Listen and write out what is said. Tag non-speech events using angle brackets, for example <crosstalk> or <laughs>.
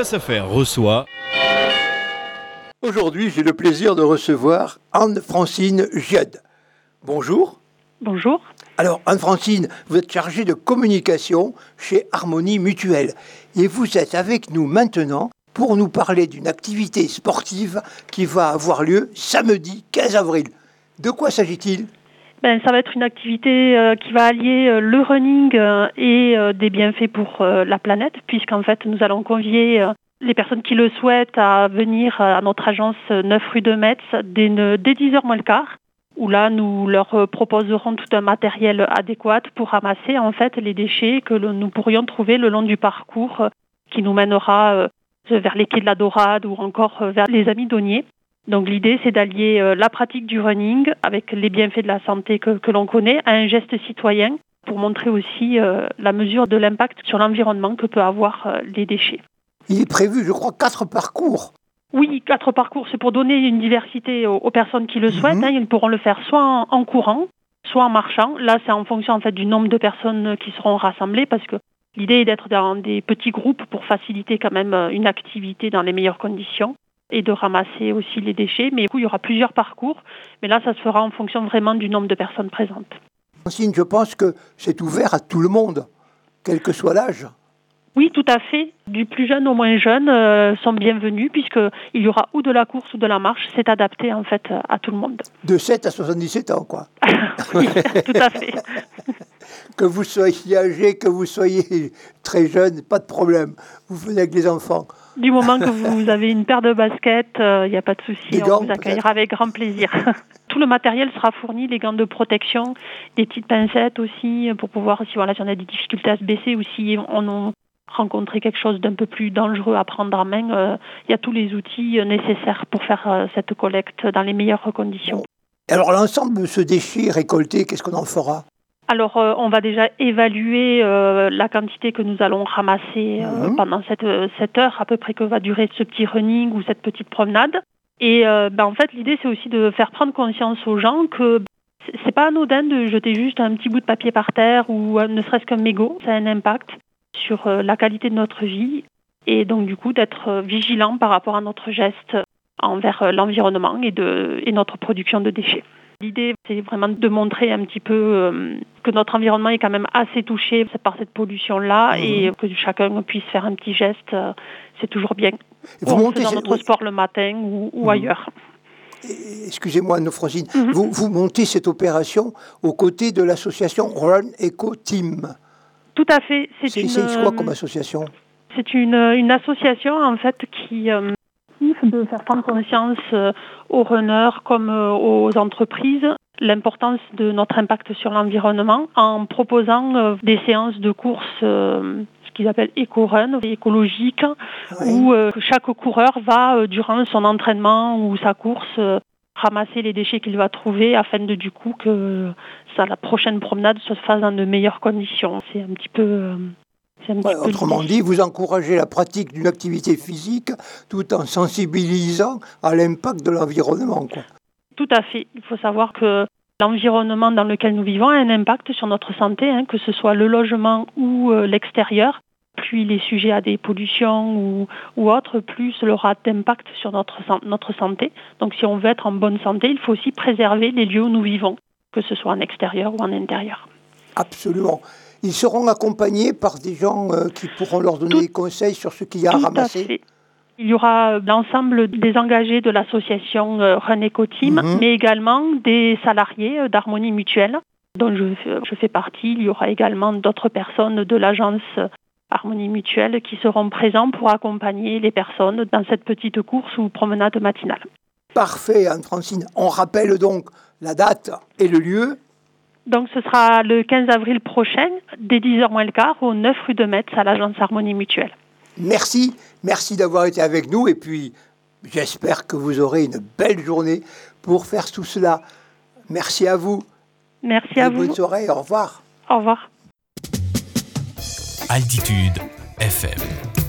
Reçoit. Aujourd'hui, j'ai le plaisir de recevoir Anne-Francine Giade. Bonjour. Bonjour. Alors, Anne-Francine, vous êtes chargée de communication chez Harmonie Mutuelle. Et vous êtes avec nous maintenant pour nous parler d'une activité sportive qui va avoir lieu samedi 15 avril. De quoi s'agit-il? Ben, ça va être une activité euh, qui va allier euh, le running euh, et des bienfaits pour la planète, puisqu'en fait nous allons convier les personnes qui le souhaitent à venir à notre agence 9 rue de Metz dès, 10h moins le quart, où là nous leur proposerons tout un matériel adéquat pour ramasser en fait les déchets que nous pourrions trouver le long du parcours qui nous mènera vers les quais de la Dorade ou encore vers les Amis Donniers. Donc l'idée, c'est d'allier euh, la pratique du running avec les bienfaits de la santé que, l'on connaît à un geste citoyen pour montrer aussi euh, la mesure de l'impact sur l'environnement que peut avoir euh, les déchets. Il est prévu, je crois, quatre parcours. Oui, quatre parcours. C'est pour donner une diversité aux, personnes qui le souhaitent. Mhm. Hein. Ils pourront le faire soit en, courant, soit en marchant. Là, c'est en fonction en fait du nombre de personnes qui seront rassemblées parce que l'idée est d'être dans des petits groupes pour faciliter quand même une activité dans les meilleures conditions et de ramasser aussi les déchets. Mais du coup, il y aura plusieurs parcours. Mais là, ça se fera en fonction vraiment du nombre de personnes présentes. je pense que c'est ouvert à tout le monde, quel que soit l'âge. Oui, tout à fait. Du plus jeune au moins jeune euh, sont bienvenus puisqu'il y aura ou de la course ou de la marche. C'est adapté en fait à tout le monde. De 7 à 77 ans, quoi. <laughs> oui, tout à fait. <laughs> que vous soyez âgé, que vous soyez très jeune, pas de problème. Vous venez avec les enfants. Du moment que vous avez une paire de baskets, il euh, n'y a pas de souci, on vous accueillera avec grand plaisir. <laughs> Tout le matériel sera fourni, les gants de protection, des petites pincettes aussi, pour pouvoir, si, voilà, si on a des difficultés à se baisser ou si on a rencontré quelque chose d'un peu plus dangereux à prendre en main, euh, il y a tous les outils euh, nécessaires pour faire cette collecte dans les meilleures conditions. Alors l'ensemble de ce déchet récolté, qu'est-ce qu'on en fera? Alors, euh, on va déjà évaluer euh, la quantité que nous allons ramasser euh, mhm. pendant cette, cette, heure à peu près que va durer ce petit running ou cette petite promenade. Et ben, en fait, l'idée, c'est aussi de faire prendre conscience aux gens que c'est pas anodin de jeter juste un petit bout de papier par terre ou ne serait-ce qu'un mégot. Ça a un impact sur la qualité de notre vie et donc du coup d'être vigilant par rapport à notre geste envers l'environnement et, de, et notre production de déchets. L'idée, c'est vraiment de montrer un petit peu euh, que notre environnement est quand même assez touché par cette pollution-là mhm. et que chacun puisse faire un petit geste. Euh, c'est toujours bien. Vous montez dans notre sport le matin ou, mhm. ailleurs. Excusez-moi, anne mhm. vous, vous montez cette opération aux côtés de l'association Run Eco Team. Tout à fait. C'est quoi comme association? C'est une, une, association en fait qui, euh, de faire prendre conscience euh, aux runners comme euh, aux entreprises l'importance de notre impact sur l'environnement en proposant euh, des séances de course ce qu'ils appellent éco-run, écologique, où chaque coureur va, durant son entraînement ou sa course, ramasser les déchets qu'il va trouver afin de du coup que ça, la prochaine promenade se fasse dans de meilleures conditions. C'est un petit peu autrement dit, vous encouragez la pratique d'une activité physique tout en sensibilisant à l'impact de l'environnement. Tout à fait. Il faut savoir que l'environnement dans lequel nous vivons a un impact sur notre santé, hein, que ce soit le logement ou euh, l'extérieur. Plus il est sujet à des pollutions ou, ou autres, plus il aura d'impact sur notre, notre santé. Donc si on veut être en bonne santé, il faut aussi préserver les lieux où nous vivons, que ce soit en extérieur ou en intérieur. Absolument. Ils seront accompagnés par des gens euh, qui pourront leur donner des conseils sur ce qu'il y a à ramasser. Il y aura l'ensemble des engagés de l'association euh, René Team, mhm. mais également des salariés euh, d'Harmonie Mutuelle, dont je, je, fais partie. Il y aura également d'autres personnes de l'agence Harmonie Mutuelle qui seront présents pour accompagner les personnes dans cette petite course ou promenade matinale. Parfait, Anne-Francine. On rappelle donc la date et le lieu donc ce sera le 15 avril prochain, dès 10h moins le quart, au 9 rue de Metz, à l'agence Harmonie Mutuelle. Merci, merci d'avoir été avec nous et puis j'espère que vous aurez une belle journée pour faire tout cela. Merci à vous. Merci à vous. Bonne soirée, au revoir. Au revoir. Altitude FM.